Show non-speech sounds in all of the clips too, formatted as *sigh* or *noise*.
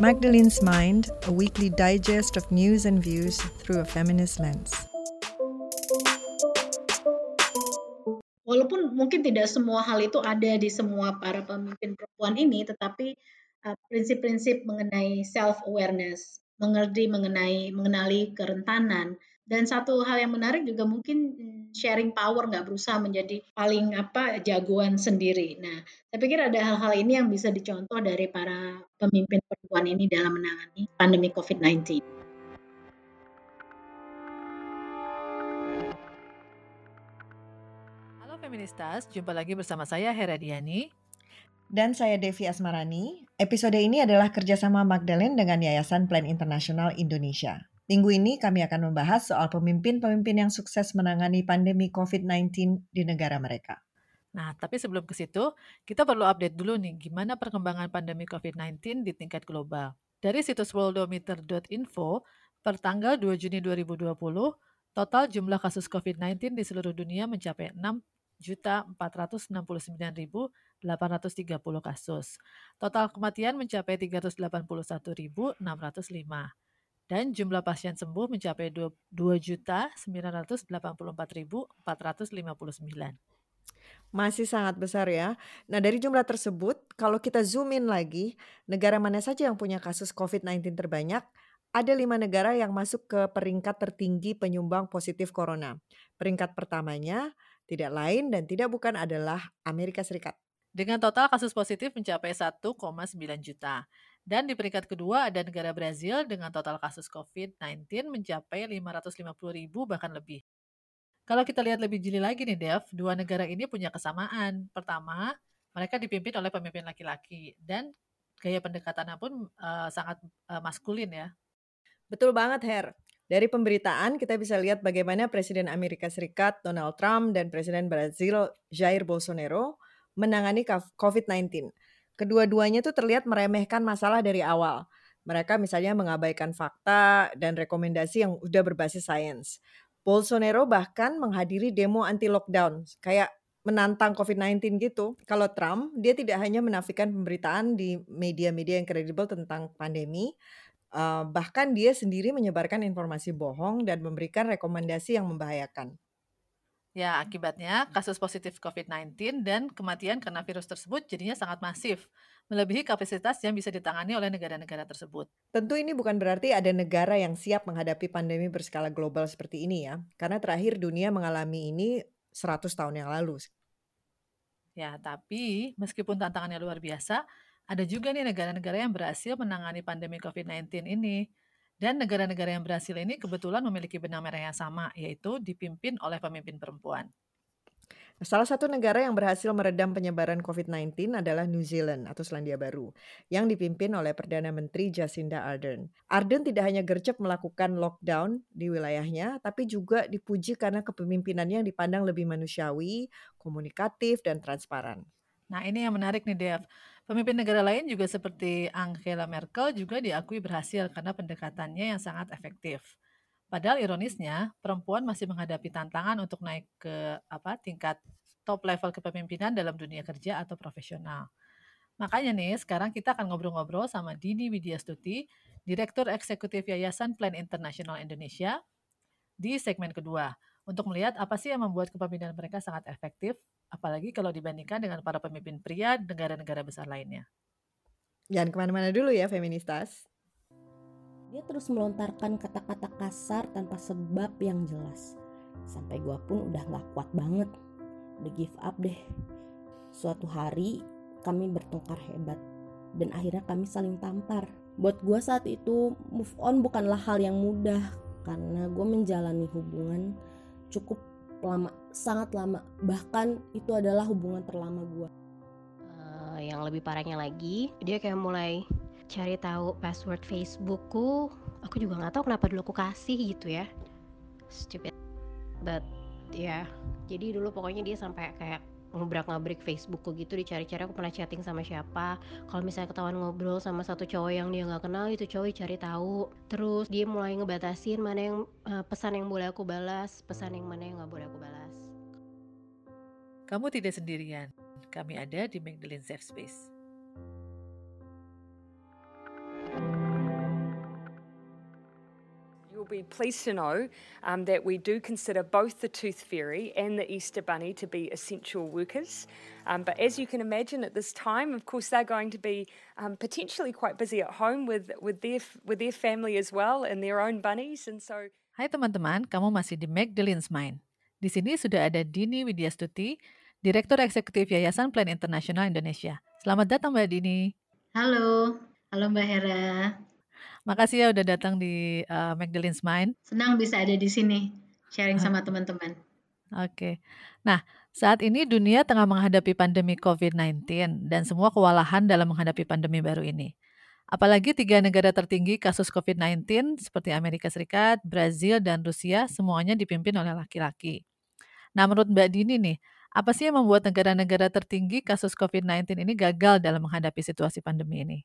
Magdalene's Mind, a weekly digest of news and views through a feminist lens. Walaupun mungkin tidak semua hal itu ada di semua para pemimpin perempuan ini, tetapi uh, prinsip-prinsip mengenai self awareness, mengerti mengenai mengenali kerentanan, dan satu hal yang menarik juga mungkin hmm, sharing power nggak berusaha menjadi paling apa jagoan sendiri. Nah, saya pikir ada hal-hal ini yang bisa dicontoh dari para pemimpin perempuan ini dalam menangani pandemi COVID-19. Halo Feministas, jumpa lagi bersama saya Hera Diani. Dan saya Devi Asmarani. Episode ini adalah kerjasama Magdalene dengan Yayasan Plan Internasional Indonesia. Minggu ini kami akan membahas soal pemimpin-pemimpin yang sukses menangani pandemi COVID-19 di negara mereka. Nah, tapi sebelum ke situ, kita perlu update dulu nih gimana perkembangan pandemi COVID-19 di tingkat global. Dari situs worldometer.info, per tanggal 2 Juni 2020, total jumlah kasus COVID-19 di seluruh dunia mencapai 6.469.830 kasus. Total kematian mencapai 381.605 dan jumlah pasien sembuh mencapai 2.984.459. Masih sangat besar ya. Nah dari jumlah tersebut, kalau kita zoom in lagi, negara mana saja yang punya kasus COVID-19 terbanyak, ada lima negara yang masuk ke peringkat tertinggi penyumbang positif corona. Peringkat pertamanya tidak lain dan tidak bukan adalah Amerika Serikat. Dengan total kasus positif mencapai 1,9 juta. Dan di peringkat kedua ada negara Brazil dengan total kasus COVID-19 mencapai 550 ribu bahkan lebih. Kalau kita lihat lebih jeli lagi nih Dev, dua negara ini punya kesamaan. Pertama, mereka dipimpin oleh pemimpin laki-laki dan gaya pendekatannya pun uh, sangat uh, maskulin ya. Betul banget Her. Dari pemberitaan kita bisa lihat bagaimana Presiden Amerika Serikat Donald Trump dan Presiden Brazil Jair Bolsonaro menangani COVID-19 kedua-duanya tuh terlihat meremehkan masalah dari awal. Mereka misalnya mengabaikan fakta dan rekomendasi yang udah berbasis sains. Bolsonaro bahkan menghadiri demo anti lockdown, kayak menantang COVID-19 gitu. Kalau Trump, dia tidak hanya menafikan pemberitaan di media-media yang kredibel tentang pandemi, uh, bahkan dia sendiri menyebarkan informasi bohong dan memberikan rekomendasi yang membahayakan. Ya, akibatnya kasus positif COVID-19 dan kematian karena virus tersebut jadinya sangat masif, melebihi kapasitas yang bisa ditangani oleh negara-negara tersebut. Tentu ini bukan berarti ada negara yang siap menghadapi pandemi berskala global seperti ini ya, karena terakhir dunia mengalami ini 100 tahun yang lalu. Ya, tapi meskipun tantangannya luar biasa, ada juga nih negara-negara yang berhasil menangani pandemi COVID-19 ini. Dan negara-negara yang berhasil ini kebetulan memiliki benang merah yang sama, yaitu dipimpin oleh pemimpin perempuan. Salah satu negara yang berhasil meredam penyebaran COVID-19 adalah New Zealand atau Selandia Baru, yang dipimpin oleh Perdana Menteri Jacinda Ardern. Ardern tidak hanya gercep melakukan lockdown di wilayahnya, tapi juga dipuji karena kepemimpinannya yang dipandang lebih manusiawi, komunikatif, dan transparan. Nah ini yang menarik nih Dev. Pemimpin negara lain juga seperti Angela Merkel juga diakui berhasil karena pendekatannya yang sangat efektif. Padahal ironisnya, perempuan masih menghadapi tantangan untuk naik ke apa tingkat top level kepemimpinan dalam dunia kerja atau profesional. Makanya nih, sekarang kita akan ngobrol-ngobrol sama Dini Widyastuti, Direktur Eksekutif Yayasan Plan Internasional Indonesia, di segmen kedua, untuk melihat apa sih yang membuat kepemimpinan mereka sangat efektif apalagi kalau dibandingkan dengan para pemimpin pria negara-negara besar lainnya. Jangan ke mana-mana dulu ya, feministas. Dia terus melontarkan kata-kata kasar tanpa sebab yang jelas. Sampai gua pun udah gak kuat banget. Udah give up deh. Suatu hari kami bertengkar hebat. Dan akhirnya kami saling tampar. Buat gua saat itu move on bukanlah hal yang mudah. Karena gue menjalani hubungan cukup lama sangat lama. Bahkan itu adalah hubungan terlama gue uh, yang lebih parahnya lagi dia kayak mulai cari tahu password Facebookku. Aku juga nggak tahu kenapa dulu aku kasih gitu ya. Stupid. But ya. Yeah. jadi dulu pokoknya dia sampai kayak ngobrak ngabrik Facebookku gitu dicari-cari aku pernah chatting sama siapa. Kalau misalnya ketahuan ngobrol sama satu cowok yang dia nggak kenal itu cowok cari tahu. Terus dia mulai ngebatasin mana yang uh, pesan yang boleh aku balas pesan yang mana yang nggak boleh aku balas. Kamu tidak sendirian. Kami ada di Magdalene Safe Space be pleased to know um, that we do consider both the Tooth Fairy and the Easter Bunny to be essential workers. Um, but as you can imagine at this time, of course, they're going to be um, potentially quite busy at home with, with, their, with their family as well and their own bunnies. And so... Hai teman-teman, kamu masih di Magdalene's Mind. Di sini sudah ada Dini Widyastuti, Direktur Eksekutif Yayasan Plan Internasional Indonesia. Selamat datang Mbak Dini. Halo, halo Mbak Hera. Makasih ya udah datang di uh, Magdalene's Mind. Senang bisa ada di sini, sharing sama teman-teman. Oke. Okay. Nah, saat ini dunia tengah menghadapi pandemi COVID-19 dan semua kewalahan dalam menghadapi pandemi baru ini. Apalagi tiga negara tertinggi kasus COVID-19 seperti Amerika Serikat, Brazil, dan Rusia semuanya dipimpin oleh laki-laki. Nah, menurut Mbak Dini nih, apa sih yang membuat negara-negara tertinggi kasus COVID-19 ini gagal dalam menghadapi situasi pandemi ini?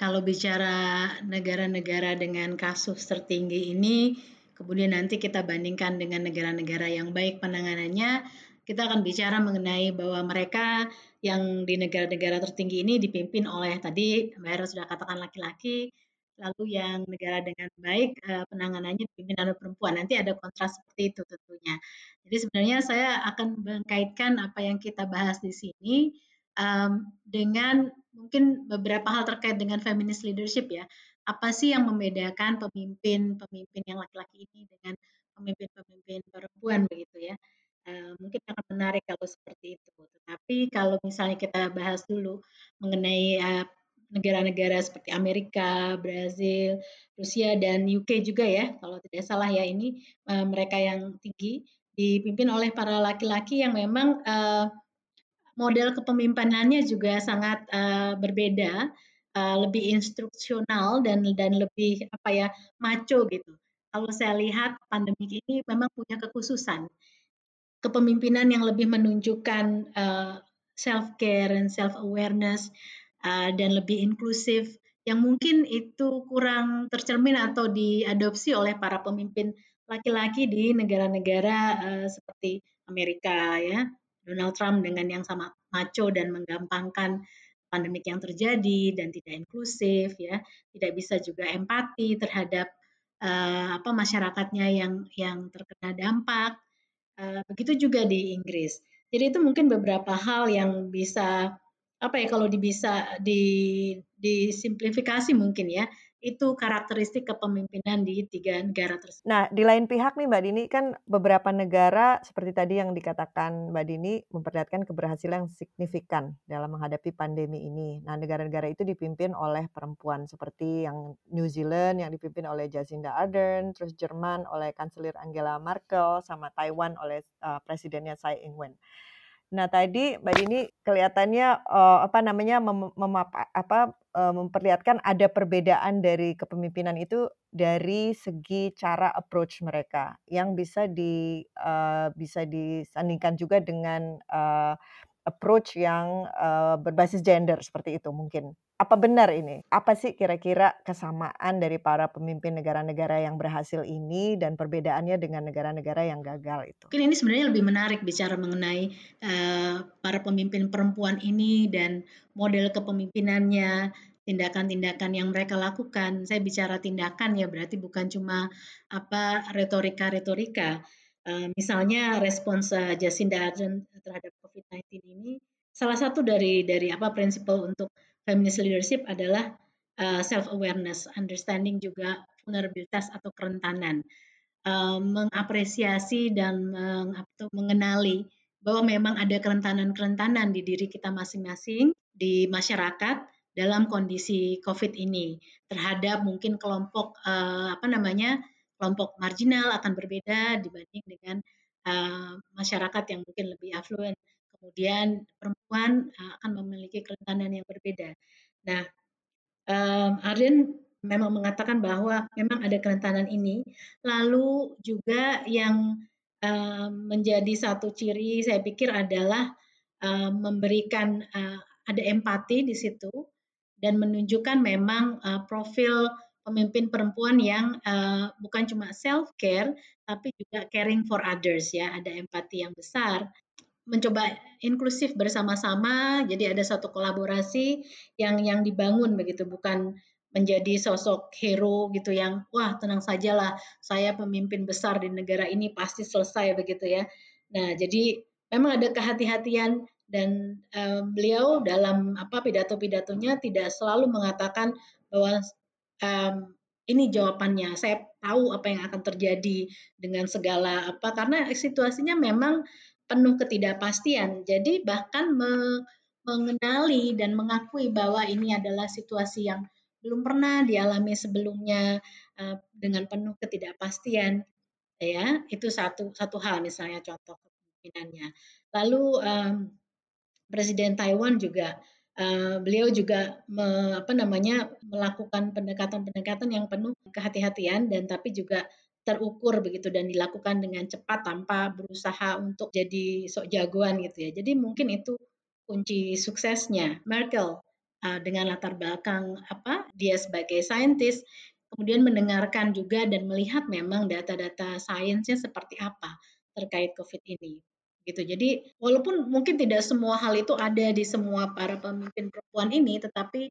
Kalau bicara negara-negara dengan kasus tertinggi ini, kemudian nanti kita bandingkan dengan negara-negara yang baik penanganannya, kita akan bicara mengenai bahwa mereka yang di negara-negara tertinggi ini dipimpin oleh tadi Mbak Era sudah katakan laki-laki, lalu yang negara dengan baik eh, penanganannya dipimpin oleh perempuan. Nanti ada kontras seperti itu tentunya. Jadi sebenarnya saya akan mengkaitkan apa yang kita bahas di sini um, dengan mungkin beberapa hal terkait dengan feminist leadership ya. Apa sih yang membedakan pemimpin-pemimpin yang laki-laki ini dengan pemimpin-pemimpin perempuan begitu ya? Eh, mungkin akan menarik kalau seperti itu. Tetapi kalau misalnya kita bahas dulu mengenai uh, negara-negara seperti Amerika, Brazil, Rusia dan UK juga ya, kalau tidak salah ya ini uh, mereka yang tinggi dipimpin oleh para laki-laki yang memang uh, model kepemimpinannya juga sangat uh, berbeda, uh, lebih instruksional dan dan lebih apa ya maco gitu. Kalau saya lihat pandemi ini memang punya kekhususan kepemimpinan yang lebih menunjukkan uh, self care dan self awareness uh, dan lebih inklusif yang mungkin itu kurang tercermin atau diadopsi oleh para pemimpin laki-laki di negara-negara uh, seperti Amerika ya Donald Trump dengan yang sama maco dan menggampangkan pandemik yang terjadi dan tidak inklusif ya tidak bisa juga empati terhadap uh, apa masyarakatnya yang yang terkena dampak Eh, begitu juga di Inggris. Jadi itu mungkin beberapa hal yang bisa apa ya kalau bisa di disimplifikasi mungkin ya itu karakteristik kepemimpinan di tiga negara tersebut. Nah, di lain pihak nih Mbak Dini kan beberapa negara seperti tadi yang dikatakan Mbak Dini memperlihatkan keberhasilan yang signifikan dalam menghadapi pandemi ini. Nah, negara-negara itu dipimpin oleh perempuan seperti yang New Zealand yang dipimpin oleh Jacinda Ardern, terus Jerman oleh Kanselir Angela Merkel, sama Taiwan oleh uh, presidennya Tsai Ing-wen. Nah tadi Mbak Dini kelihatannya uh, apa namanya mem, mem, apa uh, memperlihatkan ada perbedaan dari kepemimpinan itu dari segi cara approach mereka yang bisa di uh, bisa disandingkan juga dengan uh, approach yang uh, berbasis gender seperti itu mungkin. Apa benar ini? Apa sih kira-kira kesamaan dari para pemimpin negara-negara yang berhasil ini dan perbedaannya dengan negara-negara yang gagal itu? Mungkin ini sebenarnya lebih menarik bicara mengenai uh, para pemimpin perempuan ini dan model kepemimpinannya, tindakan-tindakan yang mereka lakukan. Saya bicara tindakan ya berarti bukan cuma apa retorika-retorika. Uh, misalnya respons uh, Jacinda Ardern terhadap COVID-19 ini salah satu dari dari apa prinsip untuk feminist leadership adalah uh, self awareness, understanding juga vulnerabilitas atau kerentanan, uh, mengapresiasi dan meng, mengenali bahwa memang ada kerentanan-kerentanan di diri kita masing-masing di masyarakat dalam kondisi COVID ini terhadap mungkin kelompok uh, apa namanya kelompok marginal akan berbeda dibanding dengan uh, masyarakat yang mungkin lebih affluent kemudian perempuan uh, akan memiliki kerentanan yang berbeda. Nah, um, memang mengatakan bahwa memang ada kerentanan ini. Lalu juga yang um, menjadi satu ciri saya pikir adalah um, memberikan uh, ada empati di situ dan menunjukkan memang uh, profil pemimpin perempuan yang uh, bukan cuma self care tapi juga caring for others ya ada empati yang besar mencoba inklusif bersama-sama jadi ada satu kolaborasi yang yang dibangun begitu bukan menjadi sosok hero gitu yang wah tenang sajalah saya pemimpin besar di negara ini pasti selesai begitu ya. Nah, jadi memang ada kehati-hatian dan um, beliau dalam apa pidato-pidatonya tidak selalu mengatakan bahwa um, ini jawabannya. Saya tahu apa yang akan terjadi dengan segala apa karena situasinya memang penuh ketidakpastian. Jadi bahkan me, mengenali dan mengakui bahwa ini adalah situasi yang belum pernah dialami sebelumnya uh, dengan penuh ketidakpastian ya itu satu satu hal misalnya contoh kepemimpinannya lalu um, Presiden Taiwan juga uh, beliau juga me, apa namanya melakukan pendekatan-pendekatan yang penuh kehati-hatian dan tapi juga terukur begitu dan dilakukan dengan cepat tanpa berusaha untuk jadi sok jagoan gitu ya. Jadi mungkin itu kunci suksesnya Merkel uh, dengan latar belakang apa dia sebagai saintis kemudian mendengarkan juga dan melihat memang data-data sainsnya seperti apa terkait COVID ini gitu. Jadi walaupun mungkin tidak semua hal itu ada di semua para pemimpin perempuan ini, tetapi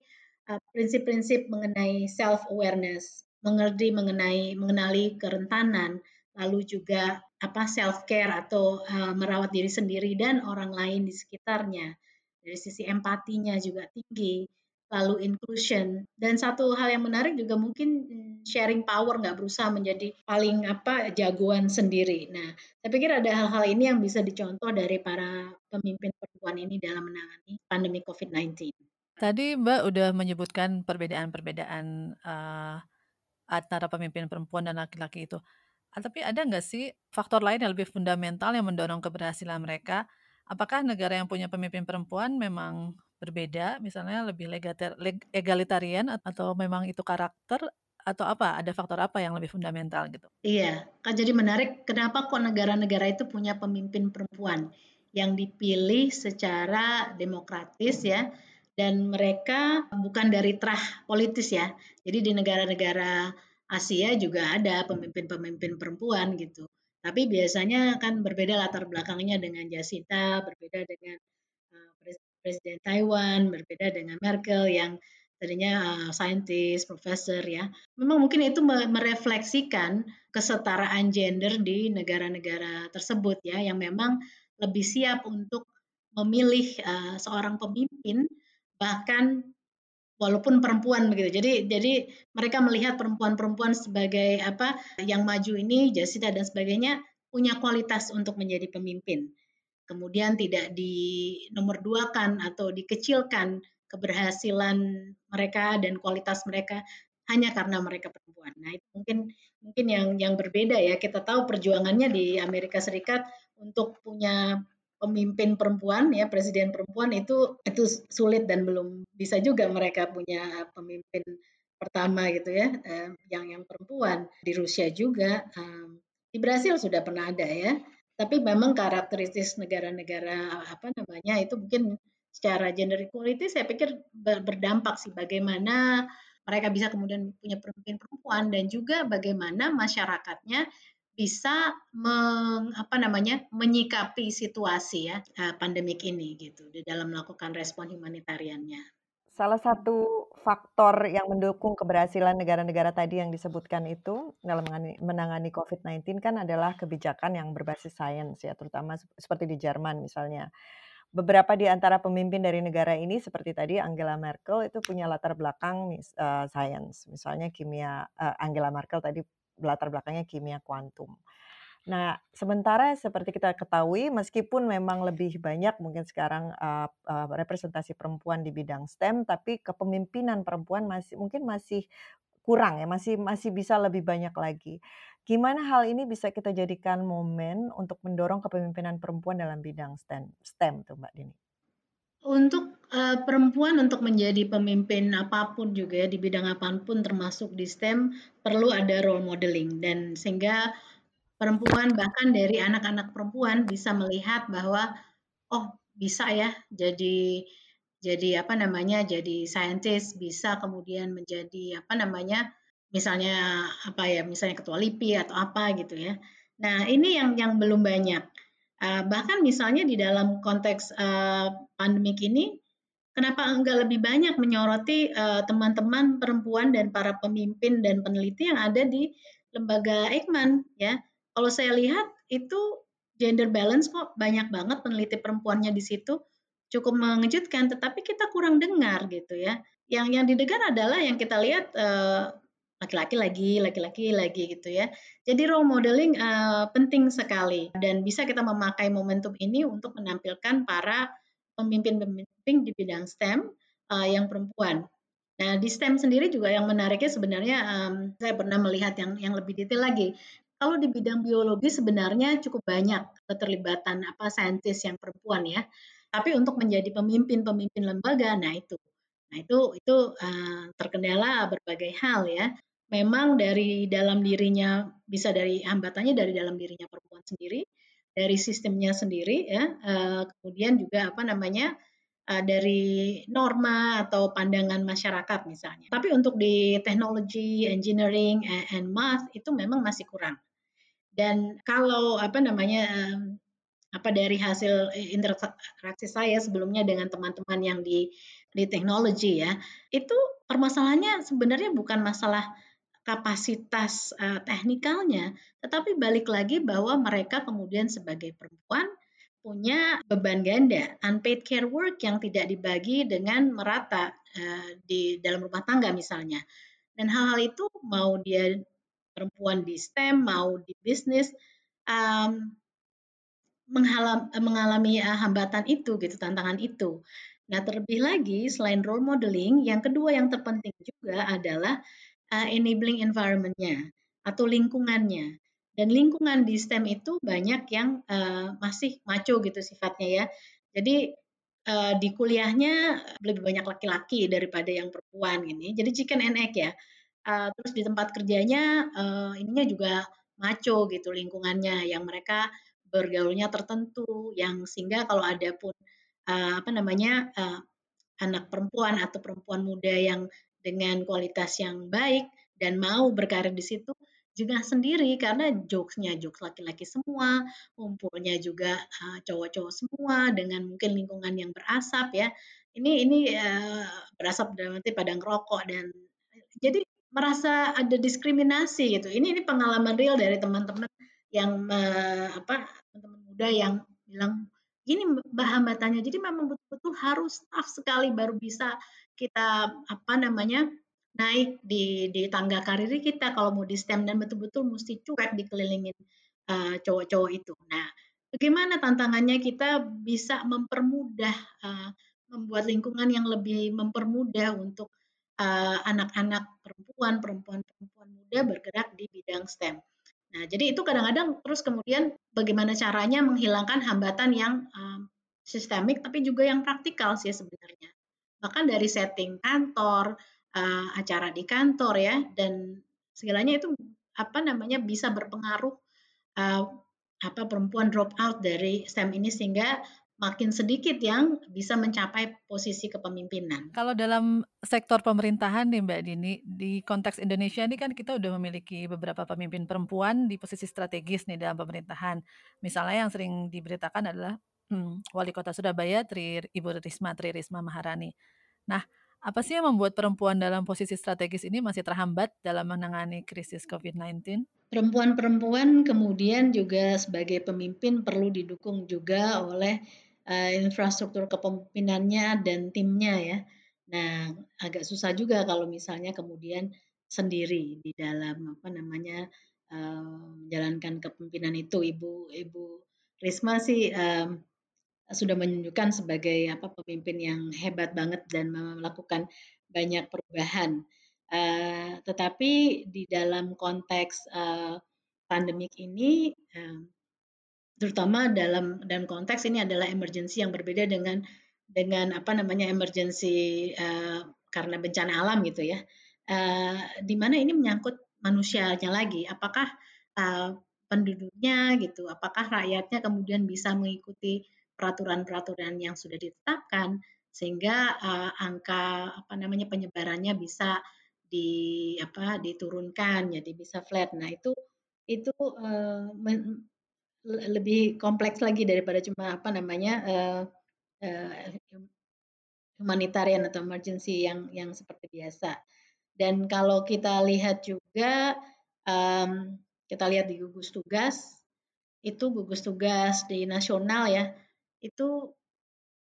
uh, prinsip-prinsip mengenai self awareness, mengerti mengenai mengenali kerentanan, lalu juga apa self care atau uh, merawat diri sendiri dan orang lain di sekitarnya. Dari sisi empatinya juga tinggi lalu inclusion dan satu hal yang menarik juga mungkin hmm, sharing power nggak berusaha menjadi paling apa jagoan sendiri. Nah, saya pikir ada hal-hal ini yang bisa dicontoh dari para pemimpin perempuan ini dalam menangani pandemi COVID-19. Tadi Mbak udah menyebutkan perbedaan-perbedaan uh, antara pemimpin perempuan dan laki-laki itu. Ah, tapi ada nggak sih faktor lain yang lebih fundamental yang mendorong keberhasilan mereka? Apakah negara yang punya pemimpin perempuan memang berbeda, misalnya lebih legater, leg, egalitarian atau memang itu karakter atau apa? Ada faktor apa yang lebih fundamental gitu? Iya, kan jadi menarik kenapa kok negara-negara itu punya pemimpin perempuan yang dipilih secara demokratis ya dan mereka bukan dari terah politis ya. Jadi di negara-negara Asia juga ada pemimpin-pemimpin perempuan gitu. Tapi biasanya kan berbeda latar belakangnya dengan Jacinta, berbeda dengan Presiden Taiwan, berbeda dengan Merkel yang tadinya uh, saintis, profesor ya. Memang mungkin itu merefleksikan kesetaraan gender di negara-negara tersebut ya yang memang lebih siap untuk memilih uh, seorang pemimpin bahkan walaupun perempuan begitu. Jadi jadi mereka melihat perempuan-perempuan sebagai apa yang maju ini Jacinta dan sebagainya punya kualitas untuk menjadi pemimpin kemudian tidak di nomor dua kan atau dikecilkan keberhasilan mereka dan kualitas mereka hanya karena mereka perempuan. Nah, itu mungkin mungkin yang yang berbeda ya. Kita tahu perjuangannya di Amerika Serikat untuk punya pemimpin perempuan ya, presiden perempuan itu itu sulit dan belum bisa juga mereka punya pemimpin pertama gitu ya, yang yang perempuan. Di Rusia juga, di Brasil sudah pernah ada ya tapi memang karakteristik negara-negara apa namanya itu mungkin secara gender equality saya pikir berdampak sih bagaimana mereka bisa kemudian punya pemimpin perempuan dan juga bagaimana masyarakatnya bisa meng, apa namanya menyikapi situasi ya eh, pandemik ini gitu di dalam melakukan respon humanitariannya. Salah satu faktor yang mendukung keberhasilan negara-negara tadi yang disebutkan itu dalam menangani COVID-19 kan adalah kebijakan yang berbasis sains ya, terutama seperti di Jerman misalnya. Beberapa di antara pemimpin dari negara ini seperti tadi Angela Merkel itu punya latar belakang uh, sains, misalnya kimia uh, Angela Merkel tadi latar belakangnya kimia kuantum. Nah, sementara seperti kita ketahui, meskipun memang lebih banyak mungkin sekarang uh, uh, representasi perempuan di bidang STEM, tapi kepemimpinan perempuan masih mungkin masih kurang ya, masih masih bisa lebih banyak lagi. Gimana hal ini bisa kita jadikan momen untuk mendorong kepemimpinan perempuan dalam bidang STEM, STEM tuh Mbak Dini? Untuk uh, perempuan untuk menjadi pemimpin apa pun juga ya di bidang apa pun termasuk di STEM perlu ada role modeling dan sehingga perempuan bahkan dari anak-anak perempuan bisa melihat bahwa oh bisa ya jadi jadi apa namanya jadi saintis bisa kemudian menjadi apa namanya misalnya apa ya misalnya ketua LIPI atau apa gitu ya. Nah ini yang yang belum banyak. Uh, bahkan misalnya di dalam konteks uh, pandemik ini kenapa enggak lebih banyak menyoroti uh, teman-teman perempuan dan para pemimpin dan peneliti yang ada di lembaga Eijkman ya. Kalau saya lihat itu gender balance kok banyak banget peneliti perempuannya di situ cukup mengejutkan tetapi kita kurang dengar gitu ya. Yang yang didengar adalah yang kita lihat uh, laki-laki lagi, laki-laki lagi gitu ya. Jadi role modeling uh, penting sekali dan bisa kita memakai momentum ini untuk menampilkan para pemimpin-pemimpin di bidang STEM uh, yang perempuan. Nah, di STEM sendiri juga yang menariknya sebenarnya um, saya pernah melihat yang yang lebih detail lagi. Kalau di bidang biologi sebenarnya cukup banyak keterlibatan apa saintis yang perempuan ya. Tapi untuk menjadi pemimpin-pemimpin lembaga, nah itu Nah, itu itu uh, terkendala berbagai hal ya memang dari dalam dirinya bisa dari hambatannya dari dalam dirinya perempuan sendiri, dari sistemnya sendiri ya, uh, kemudian juga apa namanya uh, dari norma atau pandangan masyarakat misalnya. Tapi untuk di teknologi, engineering, and math itu memang masih kurang. Dan kalau apa namanya um, apa dari hasil interaksi saya sebelumnya dengan teman-teman yang di di teknologi ya, itu permasalahannya sebenarnya bukan masalah kapasitas uh, teknikalnya, tetapi balik lagi bahwa mereka kemudian sebagai perempuan punya beban ganda, unpaid care work yang tidak dibagi dengan merata uh, di dalam rumah tangga misalnya. Dan hal-hal itu mau dia perempuan di STEM, mau di bisnis, um, mengalami uh, hambatan itu gitu, tantangan itu. Nah, terlebih lagi selain role modeling, yang kedua yang terpenting juga adalah uh, enabling environment-nya atau lingkungannya. Dan lingkungan di STEM itu banyak yang uh, masih maco gitu sifatnya ya. Jadi uh, di kuliahnya lebih banyak laki-laki daripada yang perempuan ini. Jadi chicken and egg ya. Uh, terus di tempat kerjanya uh, ininya juga maco gitu lingkungannya yang mereka bergaulnya tertentu yang sehingga kalau ada pun uh, apa namanya uh, anak perempuan atau perempuan muda yang dengan kualitas yang baik dan mau berkarir di situ juga sendiri karena jokesnya jokes laki-laki semua, kumpulnya juga uh, cowok-cowok semua dengan mungkin lingkungan yang berasap ya. Ini ini uh, berasap dalam arti padang rokok dan jadi merasa ada diskriminasi gitu. Ini ini pengalaman real dari teman-teman yang apa teman-teman muda yang bilang ini hambatannya. Jadi memang betul-betul harus tough sekali baru bisa kita apa namanya naik di di tangga karir kita kalau mau di STEM dan betul-betul mesti cuek dikelilingin uh, cowok-cowok itu. Nah, bagaimana tantangannya kita bisa mempermudah uh, membuat lingkungan yang lebih mempermudah untuk anak-anak uh, perempuan, perempuan-perempuan muda bergerak di bidang STEM. Nah, jadi itu kadang-kadang terus kemudian bagaimana caranya menghilangkan hambatan yang um, sistemik tapi juga yang praktikal sih sebenarnya bahkan dari setting kantor, uh, acara di kantor ya, dan segalanya itu apa namanya bisa berpengaruh uh, apa perempuan drop out dari STEM ini sehingga makin sedikit yang bisa mencapai posisi kepemimpinan. Kalau dalam sektor pemerintahan nih Mbak Dini, di konteks Indonesia ini kan kita udah memiliki beberapa pemimpin perempuan di posisi strategis nih dalam pemerintahan. Misalnya yang sering diberitakan adalah Hmm, Wali Kota Surabaya Tri Ibu Risma Tri Risma Maharani. Nah, apa sih yang membuat perempuan dalam posisi strategis ini masih terhambat dalam menangani krisis COVID-19? Perempuan-perempuan kemudian juga sebagai pemimpin perlu didukung juga oleh uh, infrastruktur kepemimpinannya dan timnya ya. Nah, agak susah juga kalau misalnya kemudian sendiri di dalam apa namanya uh, menjalankan kepemimpinan itu. Ibu Ibu Risma sih um, sudah menunjukkan sebagai apa pemimpin yang hebat banget dan melakukan banyak perubahan. Uh, tetapi di dalam konteks uh, pandemik ini, uh, terutama dalam dalam konteks ini adalah emergency yang berbeda dengan dengan apa namanya emergency uh, karena bencana alam gitu ya, uh, di mana ini menyangkut manusianya lagi. Apakah uh, penduduknya gitu, apakah rakyatnya kemudian bisa mengikuti peraturan-peraturan yang sudah ditetapkan sehingga uh, angka apa namanya penyebarannya bisa di apa diturunkan jadi bisa flat. Nah, itu itu uh, lebih kompleks lagi daripada cuma apa namanya uh, uh, humanitarian atau emergency yang yang seperti biasa. Dan kalau kita lihat juga um, kita lihat di gugus tugas itu gugus tugas di nasional ya itu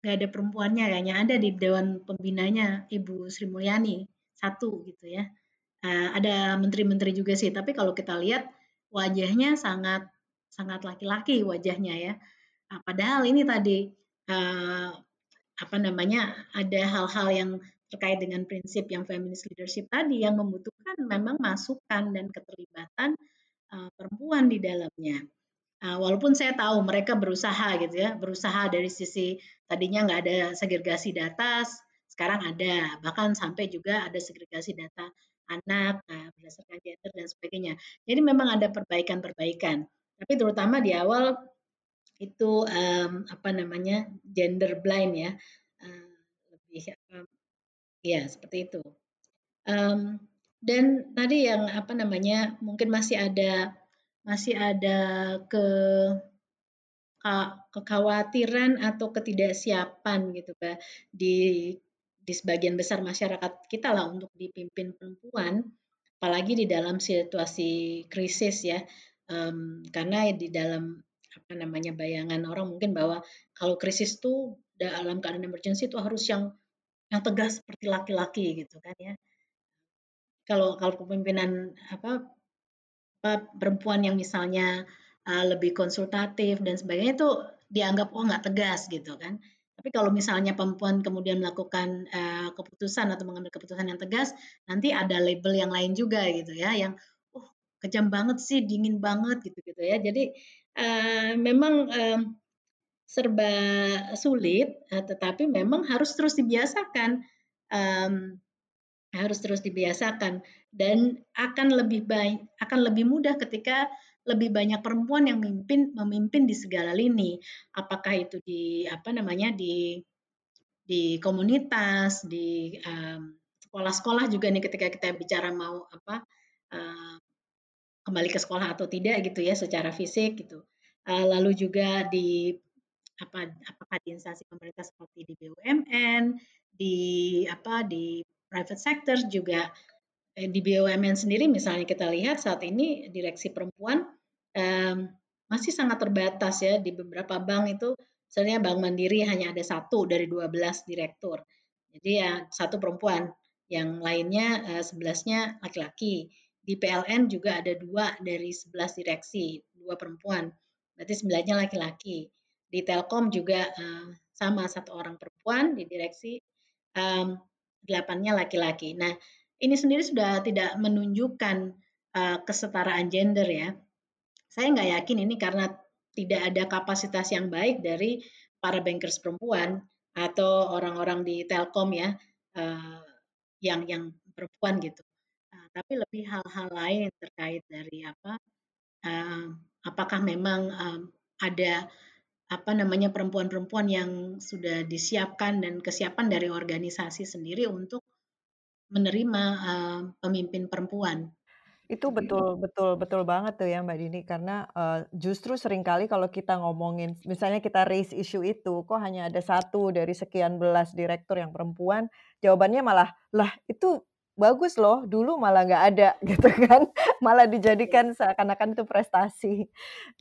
nggak ada perempuannya kayaknya ada di dewan pembinanya Ibu Sri Mulyani satu gitu ya uh, ada menteri-menteri juga sih tapi kalau kita lihat wajahnya sangat sangat laki-laki wajahnya ya uh, padahal ini tadi uh, apa namanya ada hal-hal yang terkait dengan prinsip yang feminist leadership tadi yang membutuhkan memang masukan dan keterlibatan uh, perempuan di dalamnya. Uh, walaupun saya tahu mereka berusaha gitu ya, berusaha dari sisi tadinya nggak ada segregasi data, sekarang ada, bahkan sampai juga ada segregasi data anak uh, berdasarkan gender dan sebagainya. Jadi memang ada perbaikan-perbaikan, tapi terutama di awal itu um, apa namanya gender blind ya, uh, lebih um, ya seperti itu. Um, dan tadi yang apa namanya mungkin masih ada masih ada ke kekhawatiran atau ketidaksiapan gitu Pak di di sebagian besar masyarakat kita lah untuk dipimpin perempuan apalagi di dalam situasi krisis ya. Um, karena di dalam apa namanya bayangan orang mungkin bahwa kalau krisis tuh dalam keadaan emergency itu harus yang yang tegas seperti laki-laki gitu kan ya. Kalau kalau kepemimpinan apa perempuan yang misalnya uh, lebih konsultatif dan sebagainya itu dianggap oh nggak tegas gitu kan. Tapi kalau misalnya perempuan kemudian melakukan uh, keputusan atau mengambil keputusan yang tegas, nanti ada label yang lain juga gitu ya, yang oh kejam banget sih, dingin banget gitu gitu ya. Jadi uh, memang uh, serba sulit, uh, tetapi memang harus terus dibiasakan. Um, harus terus dibiasakan. Dan akan lebih baik akan lebih mudah ketika lebih banyak perempuan yang memimpin memimpin di segala lini. Apakah itu di apa namanya di di komunitas di sekolah-sekolah um, juga nih ketika kita bicara mau apa uh, kembali ke sekolah atau tidak gitu ya secara fisik gitu. Uh, lalu juga di apa apakah di instansi pemerintah seperti di BUMN di apa di private sector juga eh, di BUMN sendiri misalnya kita lihat saat ini direksi perempuan um, masih sangat terbatas ya di beberapa bank itu misalnya Bank Mandiri hanya ada satu dari 12 direktur. Jadi ya satu perempuan, yang lainnya uh, sebelasnya laki-laki. Di PLN juga ada dua dari 11 direksi, dua perempuan. Berarti sembilannya laki-laki. Di Telkom juga uh, sama satu orang perempuan di direksi. Um, delapannya laki-laki. Nah, ini sendiri sudah tidak menunjukkan uh, kesetaraan gender ya. Saya nggak yakin ini karena tidak ada kapasitas yang baik dari para bankers perempuan atau orang-orang di Telkom ya uh, yang yang perempuan gitu. Uh, tapi lebih hal-hal lain terkait dari apa? Uh, apakah memang um, ada apa namanya perempuan-perempuan yang sudah disiapkan dan kesiapan dari organisasi sendiri untuk menerima uh, pemimpin perempuan. Itu betul betul betul banget tuh ya Mbak Dini karena uh, justru sering kali kalau kita ngomongin misalnya kita raise isu itu kok hanya ada satu dari sekian belas direktur yang perempuan, jawabannya malah lah itu bagus loh, dulu malah nggak ada *laughs* gitu kan, malah dijadikan seakan-akan itu prestasi.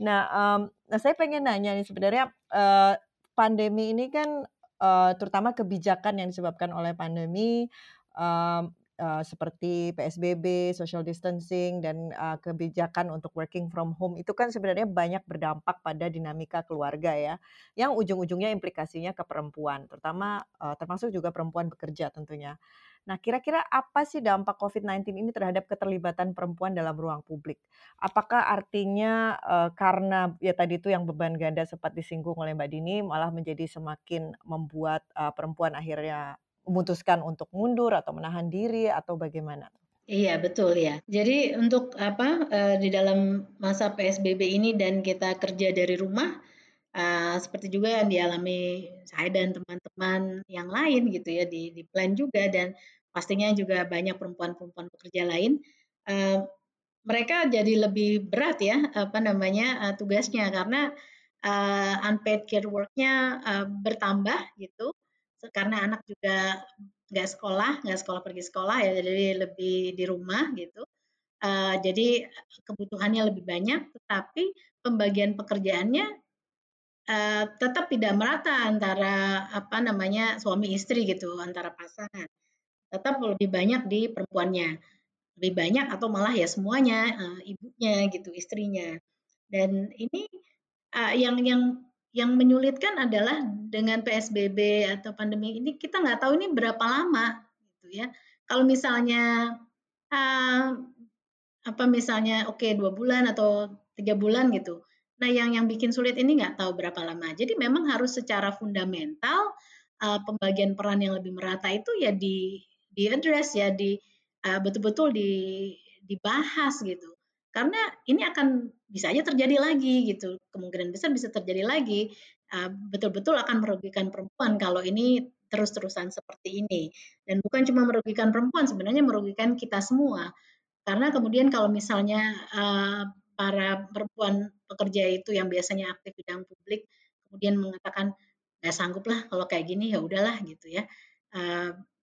Nah, um, nah saya pengen nanya nih sebenarnya uh, pandemi ini kan uh, terutama kebijakan yang disebabkan oleh pandemi um, uh, seperti PSBB, social distancing dan uh, kebijakan untuk working from home itu kan sebenarnya banyak berdampak pada dinamika keluarga ya, yang ujung-ujungnya implikasinya ke perempuan, terutama uh, termasuk juga perempuan bekerja tentunya. Nah, kira-kira apa sih dampak COVID-19 ini terhadap keterlibatan perempuan dalam ruang publik? Apakah artinya uh, karena ya tadi itu yang beban ganda sempat disinggung oleh Mbak Dini malah menjadi semakin membuat uh, perempuan akhirnya memutuskan untuk mundur atau menahan diri atau bagaimana? Iya betul ya. Jadi untuk apa di dalam masa PSBB ini dan kita kerja dari rumah uh, seperti juga yang dialami saya dan teman-teman yang lain gitu ya di di plan juga dan pastinya juga banyak perempuan-perempuan pekerja lain, uh, mereka jadi lebih berat ya, apa namanya, uh, tugasnya. Karena, uh, unpaid care work-nya, uh, bertambah gitu, karena anak juga nggak sekolah, nggak sekolah pergi sekolah ya, jadi lebih di rumah gitu. Uh, jadi kebutuhannya lebih banyak, tetapi pembagian pekerjaannya uh, tetap tidak merata antara apa namanya suami istri gitu, antara pasangan. Tetap lebih banyak di perempuannya, lebih banyak atau malah ya semuanya uh, ibunya gitu, istrinya. Dan ini uh, yang yang yang menyulitkan adalah dengan PSBB atau pandemi ini kita nggak tahu ini berapa lama gitu ya. Kalau misalnya uh, apa misalnya oke okay, dua bulan atau tiga bulan gitu. Nah yang yang bikin sulit ini nggak tahu berapa lama. Jadi memang harus secara fundamental uh, pembagian peran yang lebih merata itu ya di di address ya di uh, betul-betul di dibahas gitu. Karena ini akan bisa aja terjadi lagi gitu. Kemungkinan besar bisa terjadi lagi. Betul-betul akan merugikan perempuan kalau ini terus-terusan seperti ini. Dan bukan cuma merugikan perempuan, sebenarnya merugikan kita semua. Karena kemudian kalau misalnya para perempuan pekerja itu yang biasanya aktif di bidang publik kemudian mengatakan nggak sanggup lah kalau kayak gini ya udahlah gitu ya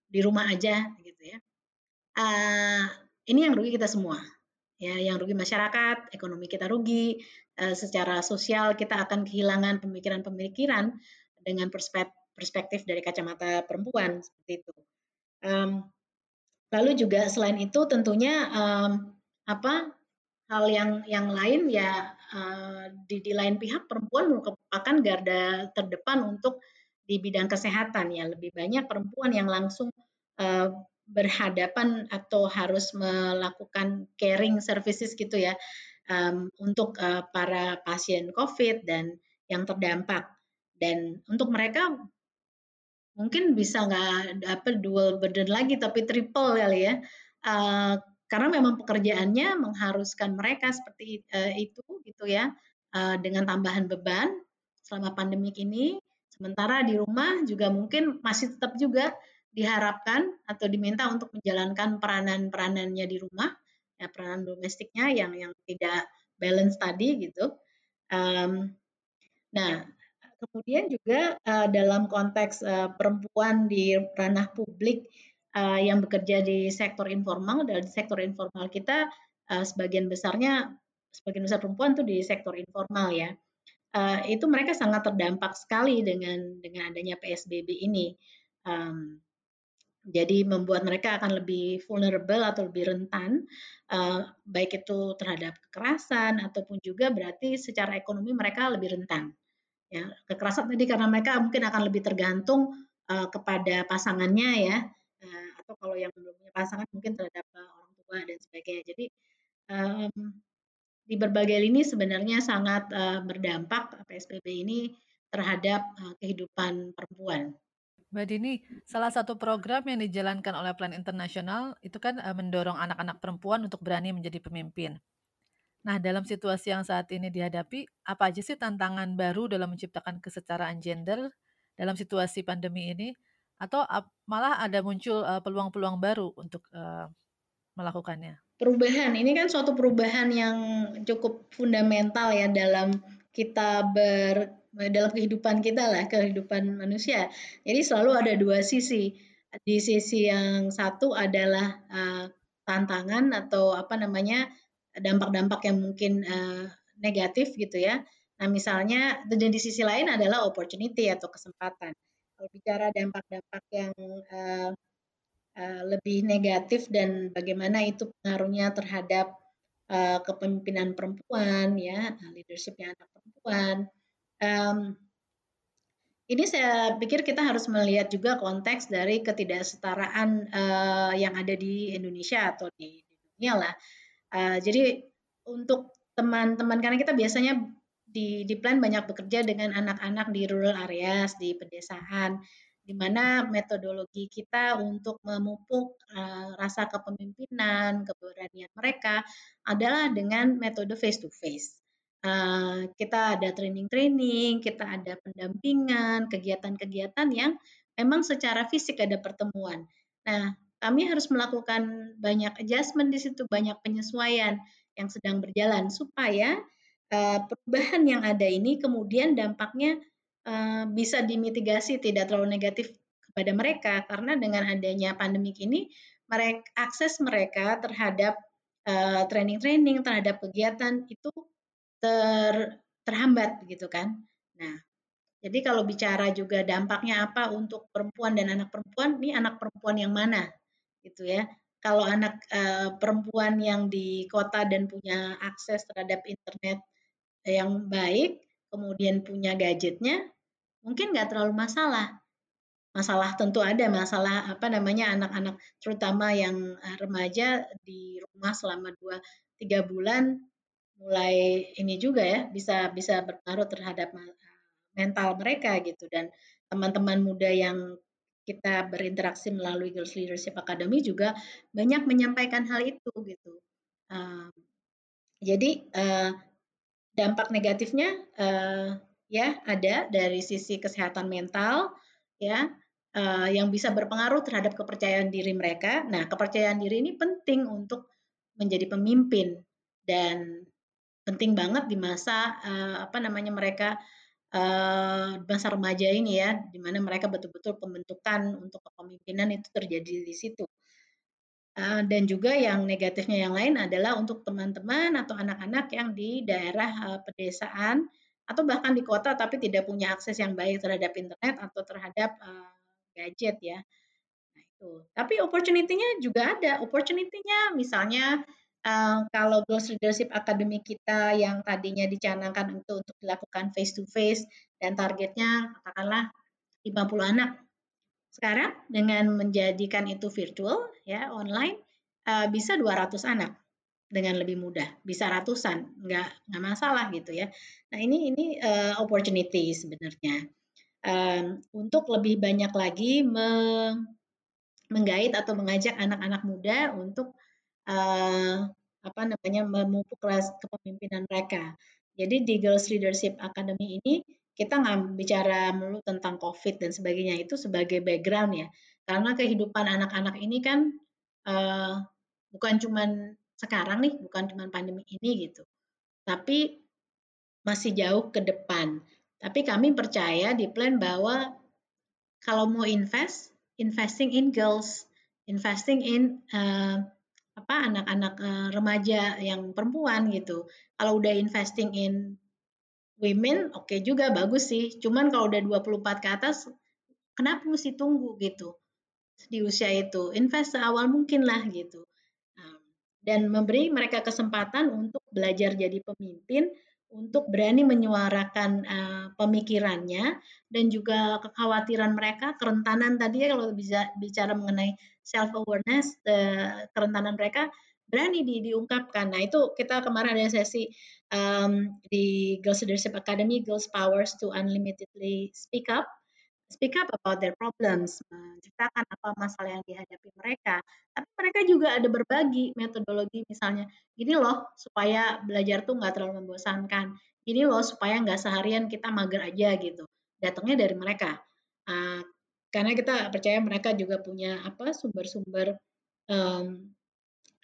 di rumah aja gitu ya ini yang rugi kita semua ya yang rugi masyarakat, ekonomi kita rugi, uh, secara sosial kita akan kehilangan pemikiran-pemikiran dengan perspektif dari kacamata perempuan seperti itu. Um, lalu juga selain itu tentunya um, apa hal yang yang lain ya uh, di, di lain pihak perempuan merupakan garda terdepan untuk di bidang kesehatan ya lebih banyak perempuan yang langsung uh, berhadapan atau harus melakukan caring services gitu ya um, untuk uh, para pasien COVID dan yang terdampak. Dan untuk mereka mungkin bisa nggak dapat dual burden lagi, tapi triple kali ya. Uh, karena memang pekerjaannya mengharuskan mereka seperti uh, itu gitu ya, uh, dengan tambahan beban selama pandemik ini. Sementara di rumah juga mungkin masih tetap juga diharapkan atau diminta untuk menjalankan peranan-peranannya di rumah, ya peranan domestiknya yang yang tidak balance tadi gitu. Um, nah, kemudian juga uh, dalam konteks uh, perempuan di ranah publik uh, yang bekerja di sektor informal dan sektor informal kita uh, sebagian besarnya sebagian besar perempuan tuh di sektor informal ya. Uh, itu mereka sangat terdampak sekali dengan dengan adanya PSBB ini. Um, jadi membuat mereka akan lebih vulnerable atau lebih rentan, uh, baik itu terhadap kekerasan ataupun juga berarti secara ekonomi mereka lebih rentan. Ya, kekerasan tadi karena mereka mungkin akan lebih tergantung kepada pasangannya ya, atau kalau yang belum punya pasangan mungkin terhadap orang tua dan sebagainya. Jadi um, di berbagai lini sebenarnya sangat uh, berdampak PSBB ini terhadap uh, kehidupan perempuan. Mbak Dini, salah satu program yang dijalankan oleh Plan Internasional itu kan uh, mendorong anak-anak perempuan untuk berani menjadi pemimpin. Nah, dalam situasi yang saat ini dihadapi, apa aja sih tantangan baru dalam menciptakan kesetaraan gender dalam situasi pandemi ini? Atau malah ada muncul peluang-peluang baru untuk melakukannya? Perubahan, ini kan suatu perubahan yang cukup fundamental ya dalam kita ber dalam kehidupan kita lah, kehidupan manusia. Jadi selalu ada dua sisi. Di sisi yang satu adalah uh, tantangan atau apa namanya dampak-dampak yang mungkin uh, negatif gitu ya. Nah misalnya dan di sisi lain adalah opportunity atau kesempatan. Bicara dampak-dampak yang uh, uh, lebih negatif dan bagaimana itu pengaruhnya terhadap uh, kepemimpinan perempuan ya, leadershipnya anak perempuan, Um, ini saya pikir kita harus melihat juga konteks dari ketidaksetaraan uh, yang ada di Indonesia atau di, di dunia lah. Uh, jadi untuk teman-teman karena kita biasanya di di plan banyak bekerja dengan anak-anak di rural areas di pedesaan di mana metodologi kita untuk memupuk uh, rasa kepemimpinan, keberanian mereka adalah dengan metode face to face. Uh, kita ada training-training, kita ada pendampingan, kegiatan-kegiatan yang memang secara fisik ada pertemuan. Nah, kami harus melakukan banyak adjustment di situ, banyak penyesuaian yang sedang berjalan supaya perubahan yang ada ini kemudian dampaknya bisa dimitigasi tidak terlalu negatif kepada mereka karena dengan adanya pandemi ini mereka akses mereka terhadap training-training terhadap kegiatan itu ter, terhambat gitu kan. Nah, jadi kalau bicara juga dampaknya apa untuk perempuan dan anak perempuan, ini anak perempuan yang mana gitu ya. Kalau anak uh, perempuan yang di kota dan punya akses terhadap internet yang baik, kemudian punya gadgetnya, mungkin nggak terlalu masalah. Masalah tentu ada masalah apa namanya anak-anak terutama yang uh, remaja di rumah selama dua tiga bulan mulai ini juga ya bisa bisa berpengaruh terhadap mental mereka gitu dan teman-teman muda yang kita berinteraksi melalui Girls Leadership Academy juga banyak menyampaikan hal itu gitu. Uh, jadi uh, dampak negatifnya uh, ya ada dari sisi kesehatan mental ya uh, yang bisa berpengaruh terhadap kepercayaan diri mereka. Nah kepercayaan diri ini penting untuk menjadi pemimpin dan penting banget di masa uh, apa namanya mereka uh, masa remaja ini ya, di mana mereka betul-betul pembentukan untuk kepemimpinan itu terjadi di situ. Uh, dan juga yang negatifnya yang lain adalah untuk teman-teman atau anak-anak yang di daerah uh, pedesaan atau bahkan di kota tapi tidak punya akses yang baik terhadap internet atau terhadap uh, gadget ya. Nah itu. Tapi opportunity-nya juga ada. Opportunity-nya misalnya kalau Girls Leadership Academy kita yang tadinya dicanangkan untuk untuk dilakukan face to face dan targetnya katakanlah 50 anak. Sekarang dengan menjadikan itu virtual ya online uh, bisa 200 anak dengan lebih mudah, bisa ratusan, nggak nggak masalah gitu ya. Nah ini ini uh, opportunity sebenarnya um, untuk lebih banyak lagi me menggait atau mengajak anak-anak muda untuk uh, apa namanya memupuk kelas kepemimpinan mereka. Jadi di Girls Leadership Academy ini kita nggak bicara melulu tentang COVID dan sebagainya itu sebagai background ya. Karena kehidupan anak-anak ini kan uh, bukan cuman sekarang nih, bukan cuman pandemi ini gitu. Tapi masih jauh ke depan. Tapi kami percaya di plan bahwa kalau mau invest, investing in girls, investing in uh, apa anak-anak uh, remaja yang perempuan gitu. Kalau udah investing in women oke okay juga bagus sih. Cuman kalau udah 24 ke atas kenapa mesti tunggu gitu di usia itu? Invest seawal mungkin lah gitu. dan memberi mereka kesempatan untuk belajar jadi pemimpin untuk berani menyuarakan uh, pemikirannya dan juga kekhawatiran mereka, kerentanan tadi ya kalau bisa bicara mengenai self awareness, uh, kerentanan mereka berani di, diungkapkan. Nah itu kita kemarin ada sesi um, di Girls Leadership Academy, Girls Powers to Unlimitedly Speak Up speak up about their problems, menceritakan apa masalah yang dihadapi mereka. Tapi mereka juga ada berbagi metodologi misalnya, gini loh supaya belajar tuh nggak terlalu membosankan, gini loh supaya nggak seharian kita mager aja gitu. Datangnya dari mereka. Uh, karena kita percaya mereka juga punya apa sumber-sumber um,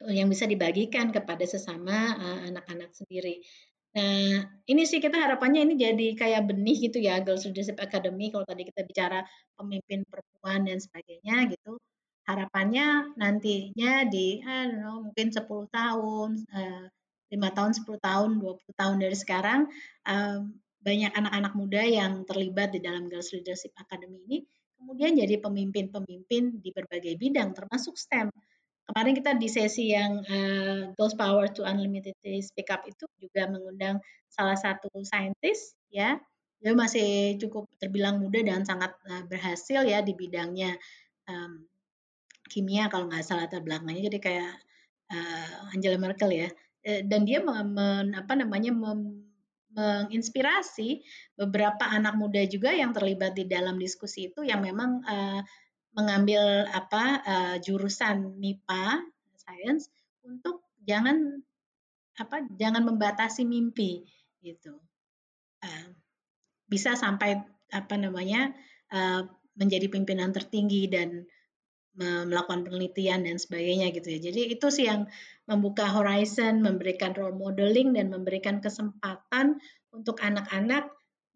yang bisa dibagikan kepada sesama anak-anak uh, sendiri. Nah, ini sih kita harapannya ini jadi kayak benih gitu ya, Girls Leadership Academy kalau tadi kita bicara pemimpin perempuan dan sebagainya gitu. Harapannya nantinya di I know, mungkin 10 tahun, uh, eh, 5 tahun, 10 tahun, 20 tahun dari sekarang, um, banyak anak-anak muda yang terlibat di dalam Girls Leadership Academy ini kemudian jadi pemimpin-pemimpin di berbagai bidang termasuk STEM. Kemarin kita di sesi yang uh, Girls Power to Unlimited Speak Up itu juga mengundang salah satu saintis ya. Dia masih cukup terbilang muda dan sangat uh, berhasil ya di bidangnya um, kimia kalau nggak salah latar belakangnya jadi kayak uh, Angela Merkel ya. Dan dia men, apa namanya mem, menginspirasi beberapa anak muda juga yang terlibat di dalam diskusi itu yang memang uh, mengambil apa uh, jurusan MIPA science untuk jangan apa jangan membatasi mimpi gitu uh, bisa sampai apa namanya uh, menjadi pimpinan tertinggi dan melakukan penelitian dan sebagainya gitu ya. Jadi itu sih yang membuka horizon, memberikan role modeling dan memberikan kesempatan untuk anak-anak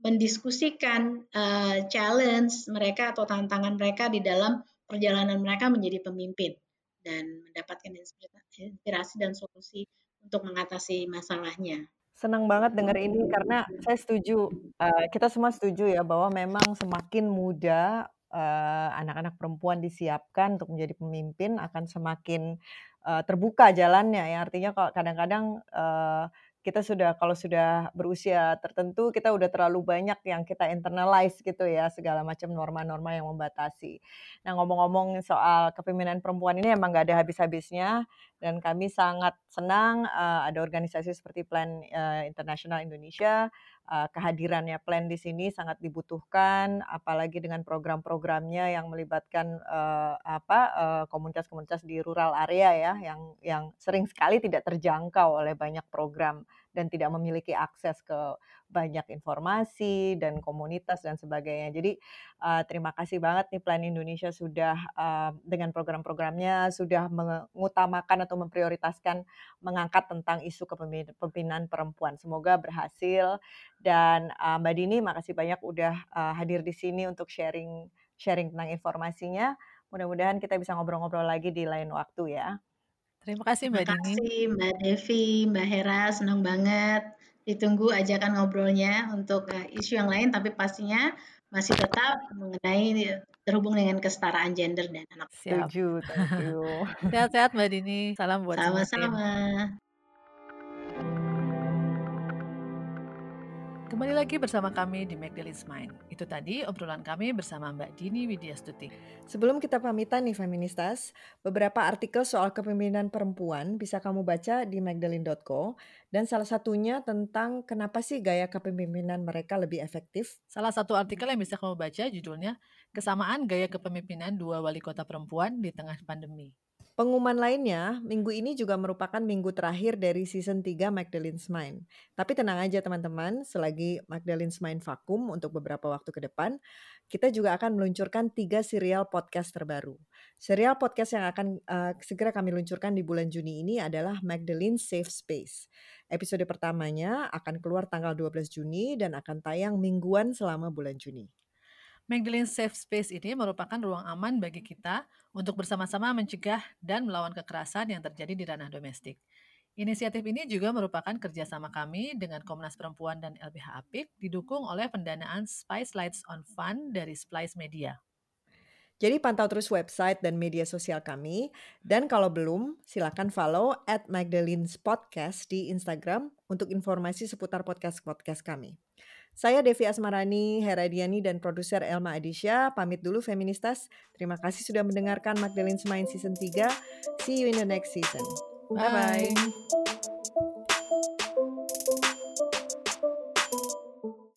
mendiskusikan uh, challenge mereka atau tantangan mereka di dalam perjalanan mereka menjadi pemimpin dan mendapatkan inspirasi dan solusi untuk mengatasi masalahnya. Senang banget dengar ini karena saya setuju, uh, kita semua setuju ya bahwa memang semakin muda uh, anak-anak perempuan disiapkan untuk menjadi pemimpin akan semakin uh, terbuka jalannya ya. Artinya kalau kadang-kadang uh, kita sudah kalau sudah berusia tertentu kita udah terlalu banyak yang kita internalize gitu ya segala macam norma-norma yang membatasi. Nah ngomong-ngomong soal kepemimpinan perempuan ini emang nggak ada habis-habisnya dan kami sangat senang uh, ada organisasi seperti Plan uh, Internasional Indonesia uh, kehadirannya Plan di sini sangat dibutuhkan apalagi dengan program-programnya yang melibatkan uh, apa uh, komunitas-komunitas di rural area ya yang yang sering sekali tidak terjangkau oleh banyak program dan tidak memiliki akses ke banyak informasi dan komunitas dan sebagainya. Jadi uh, terima kasih banget nih Plan Indonesia sudah uh, dengan program-programnya sudah mengutamakan atau memprioritaskan mengangkat tentang isu kepemimpinan perempuan. Semoga berhasil dan uh, Mbak Dini makasih banyak udah uh, hadir di sini untuk sharing sharing tentang informasinya. Mudah-mudahan kita bisa ngobrol-ngobrol lagi di lain waktu ya. Terima kasih Mbak Terima kasih Mbak Devi, Mbak Hera, senang banget. Ditunggu ajakan ngobrolnya untuk uh, isu yang lain, tapi pastinya masih tetap mengenai terhubung dengan kesetaraan gender dan anak. Siap. Setuju, thank you. *laughs* Sehat-sehat Mbak Dini, salam buat Sama-sama. Kembali lagi bersama kami di Magdalene's Mind. Itu tadi obrolan kami bersama Mbak Dini Widyastuti. Sebelum kita pamitan nih feministas, beberapa artikel soal kepemimpinan perempuan bisa kamu baca di magdalene.co dan salah satunya tentang kenapa sih gaya kepemimpinan mereka lebih efektif. Salah satu artikel yang bisa kamu baca judulnya Kesamaan Gaya Kepemimpinan Dua Wali Kota Perempuan di Tengah Pandemi. Pengumuman lainnya, minggu ini juga merupakan minggu terakhir dari season 3 Magdalene's Mind. Tapi tenang aja teman-teman, selagi Magdalene's Mind vakum untuk beberapa waktu ke depan, kita juga akan meluncurkan tiga serial podcast terbaru. Serial podcast yang akan uh, segera kami luncurkan di bulan Juni ini adalah Magdalene Safe Space. Episode pertamanya akan keluar tanggal 12 Juni dan akan tayang mingguan selama bulan Juni. Magdalene Safe Space ini merupakan ruang aman bagi kita untuk bersama-sama mencegah dan melawan kekerasan yang terjadi di ranah domestik. Inisiatif ini juga merupakan kerjasama kami dengan Komnas Perempuan dan LBH Apik, didukung oleh pendanaan Spice Lights on Fund dari Splice Media. Jadi pantau terus website dan media sosial kami. Dan kalau belum, silakan follow at Magdalene's Podcast di Instagram untuk informasi seputar podcast-podcast kami. Saya Devi Asmarani, Heradiani, dan produser Elma Adisha. Pamit dulu feministas. Terima kasih sudah mendengarkan Magdalene's Mind Season 3. See you in the next season. Bye-bye.